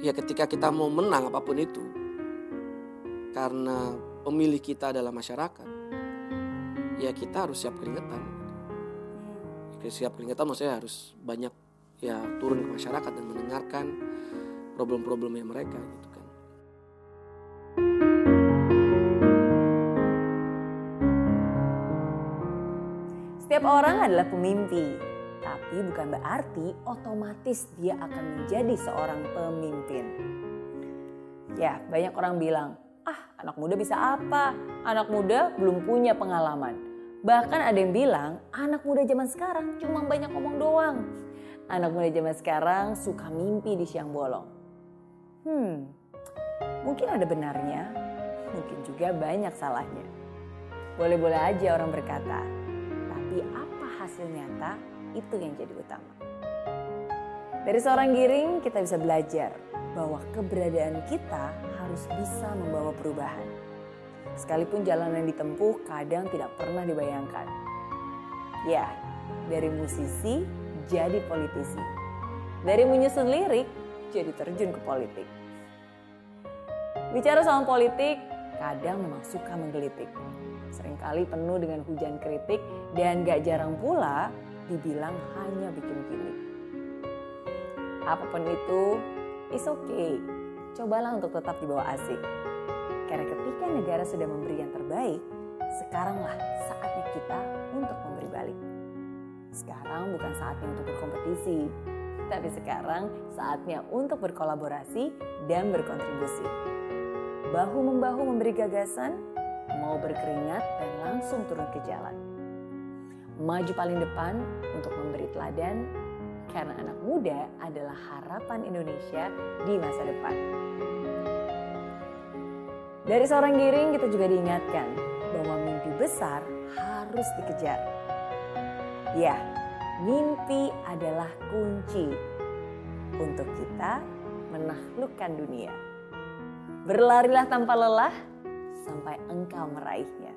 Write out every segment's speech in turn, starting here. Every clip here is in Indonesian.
ya ketika kita mau menang apa pun itu karena pemilih kita adalah masyarakat ya kita harus siap keringetan. Siap keringetan maksudnya harus banyak ya turun ke masyarakat dan mendengarkan problem-problemnya mereka gitu kan. Setiap orang adalah pemimpi, tapi bukan berarti otomatis dia akan menjadi seorang pemimpin. Ya, banyak orang bilang, ah anak muda bisa apa? Anak muda belum punya pengalaman. Bahkan ada yang bilang, anak muda zaman sekarang cuma banyak ngomong doang. Anak muda zaman sekarang suka mimpi di siang bolong. Hmm, mungkin ada benarnya, mungkin juga banyak salahnya. Boleh-boleh aja orang berkata, tapi apa hasil nyata itu yang jadi utama. Dari seorang giring kita bisa belajar bahwa keberadaan kita harus bisa membawa perubahan. Sekalipun jalan yang ditempuh kadang tidak pernah dibayangkan. Ya, dari musisi jadi politisi. Dari menyusun lirik jadi terjun ke politik. Bicara soal politik, kadang memang suka menggelitik. Seringkali penuh dengan hujan kritik dan gak jarang pula dibilang hanya bikin gimmick. Apa pun itu, is okay. Cobalah untuk tetap dibawa asik. Karena ketika negara sudah memberi yang terbaik, sekaranglah saatnya kita untuk memberi balik. Sekarang bukan saatnya untuk berkompetisi, tapi sekarang saatnya untuk berkolaborasi dan berkontribusi. Bahu-membahu memberi gagasan, mau berkeringat dan langsung turun ke jalan. Maju paling depan untuk memberi teladan, karena anak muda adalah harapan Indonesia di masa depan. Dari seorang giring kita juga diingatkan bahwa mimpi besar harus dikejar. Ya, mimpi adalah kunci untuk kita menaklukkan dunia. Berlarilah tanpa lelah sampai engkau meraihnya.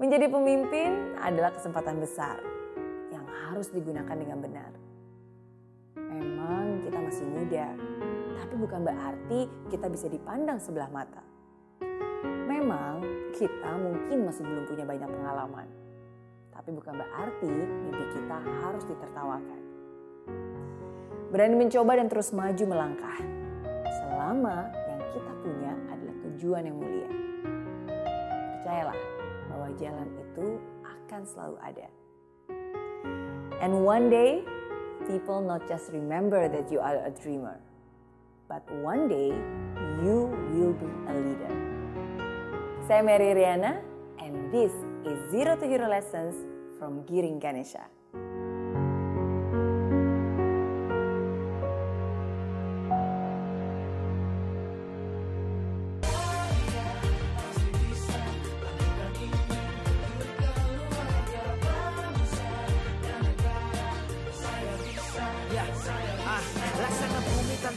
Menjadi pemimpin adalah kesempatan besar yang harus digunakan dengan benar. Memang kita masih muda, tapi bukan berarti kita bisa dipandang sebelah mata. Memang kita mungkin masih belum punya banyak pengalaman, tapi bukan berarti mimpi kita harus ditertawakan. Berani mencoba dan terus maju melangkah, selama yang kita punya adalah tujuan yang mulia. Percayalah bahwa jalan itu akan selalu ada. And one day, people not just remember that you are a dreamer, but one day you will be a leader. Saya Mary Riana, and this is Zero to Hero Lessons from Giring Ganesha.